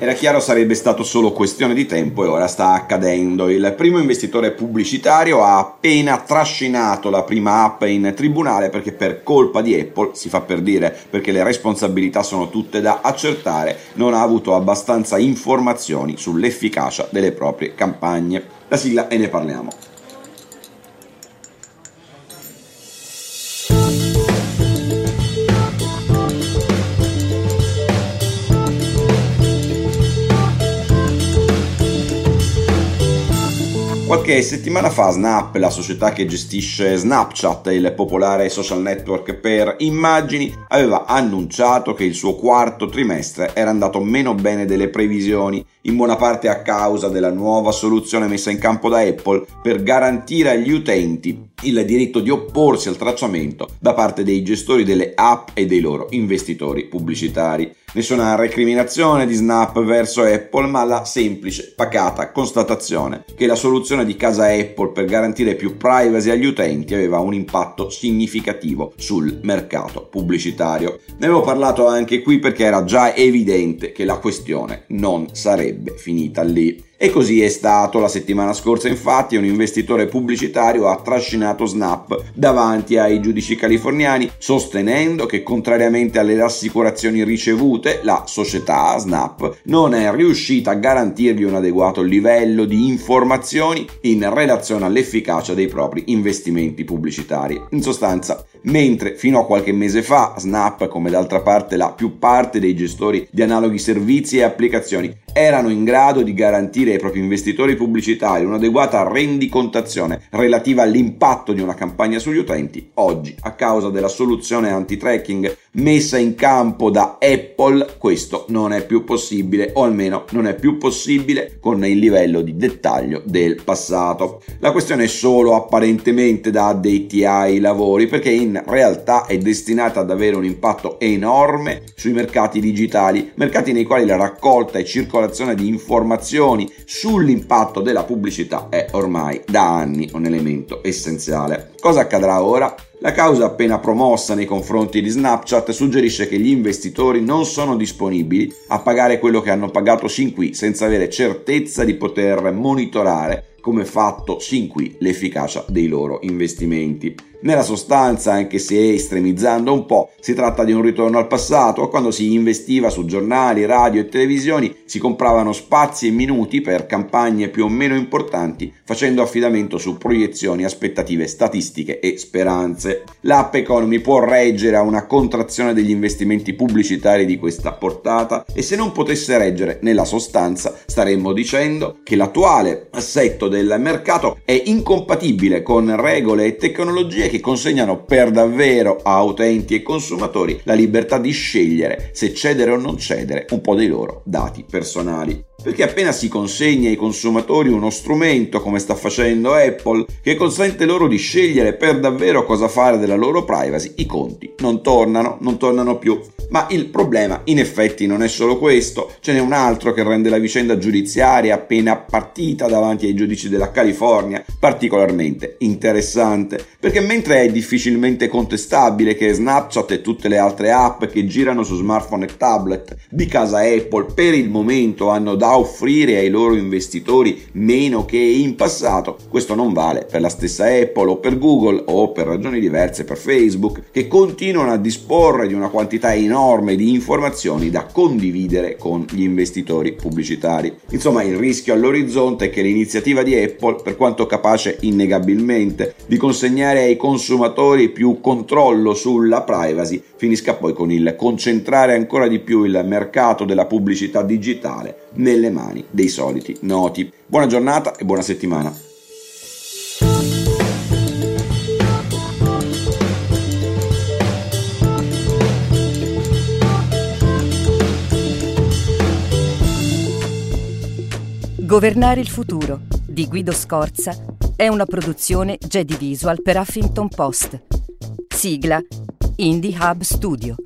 Era chiaro sarebbe stato solo questione di tempo e ora sta accadendo. Il primo investitore pubblicitario ha appena trascinato la prima app in tribunale perché per colpa di Apple, si fa per dire perché le responsabilità sono tutte da accertare, non ha avuto abbastanza informazioni sull'efficacia delle proprie campagne. La sigla e ne parliamo. Qualche settimana fa Snap, la società che gestisce Snapchat, il popolare social network per immagini, aveva annunciato che il suo quarto trimestre era andato meno bene delle previsioni, in buona parte a causa della nuova soluzione messa in campo da Apple per garantire agli utenti il diritto di opporsi al tracciamento da parte dei gestori delle app e dei loro investitori pubblicitari. Nessuna recriminazione di Snap verso Apple, ma la semplice, pacata constatazione che la soluzione di casa Apple per garantire più privacy agli utenti aveva un impatto significativo sul mercato pubblicitario. Ne avevo parlato anche qui perché era già evidente che la questione non sarebbe finita lì. E così è stato. La settimana scorsa, infatti, un investitore pubblicitario ha trascinato Snap davanti ai giudici californiani, sostenendo che, contrariamente alle rassicurazioni ricevute, la società Snap non è riuscita a garantirgli un adeguato livello di informazioni in relazione all'efficacia dei propri investimenti pubblicitari. In sostanza, mentre fino a qualche mese fa Snap, come d'altra parte la più parte dei gestori di analoghi servizi e applicazioni, erano in grado di garantire ai propri investitori pubblicitari un'adeguata rendicontazione relativa all'impatto di una campagna sugli utenti, oggi, a causa della soluzione anti-tracking messa in campo da Apple, questo non è più possibile, o almeno non è più possibile con il livello di dettaglio del passato. La questione è solo apparentemente da addetti ai lavori, perché in realtà è destinata ad avere un impatto enorme sui mercati digitali, mercati nei quali la raccolta e circolazione di informazioni sull'impatto della pubblicità è ormai da anni un elemento essenziale. Cosa accadrà ora? La causa appena promossa nei confronti di Snapchat suggerisce che gli investitori non sono disponibili a pagare quello che hanno pagato sin qui senza avere certezza di poter monitorare come fatto sin qui l'efficacia dei loro investimenti. Nella sostanza, anche se estremizzando un po', si tratta di un ritorno al passato, quando si investiva su giornali, radio e televisioni, si compravano spazi e minuti per campagne più o meno importanti, facendo affidamento su proiezioni, aspettative statistiche e speranze. L'app Economy può reggere a una contrazione degli investimenti pubblicitari di questa portata e se non potesse reggere nella sostanza staremmo dicendo che l'attuale assetto del mercato è incompatibile con regole e tecnologie che consegnano per davvero a utenti e consumatori la libertà di scegliere se cedere o non cedere un po' dei loro dati personali. Perché appena si consegna ai consumatori uno strumento, come sta facendo Apple, che consente loro di scegliere per davvero cosa fare della loro privacy, i conti non tornano, non tornano più. Ma il problema in effetti non è solo questo, ce n'è un altro che rende la vicenda giudiziaria appena partita davanti ai giudici della California particolarmente interessante, perché mentre è difficilmente contestabile che Snapchat e tutte le altre app che girano su smartphone e tablet di casa Apple per il momento hanno dato offrire ai loro investitori meno che in passato, questo non vale per la stessa Apple o per Google o per ragioni diverse per Facebook, che continuano a disporre di una quantità enorme di informazioni da condividere con gli investitori pubblicitari. Insomma, il rischio all'orizzonte è che l'iniziativa di Apple, per quanto capace innegabilmente di consegnare ai consumatori più controllo sulla privacy, finisca poi con il concentrare ancora di più il mercato della pubblicità digitale nelle mani dei soliti noti. Buona giornata e buona settimana. Governare il futuro di Guido Scorza è una produzione Jedi Visual per Huffington Post. Sigla Indie Hub Studio.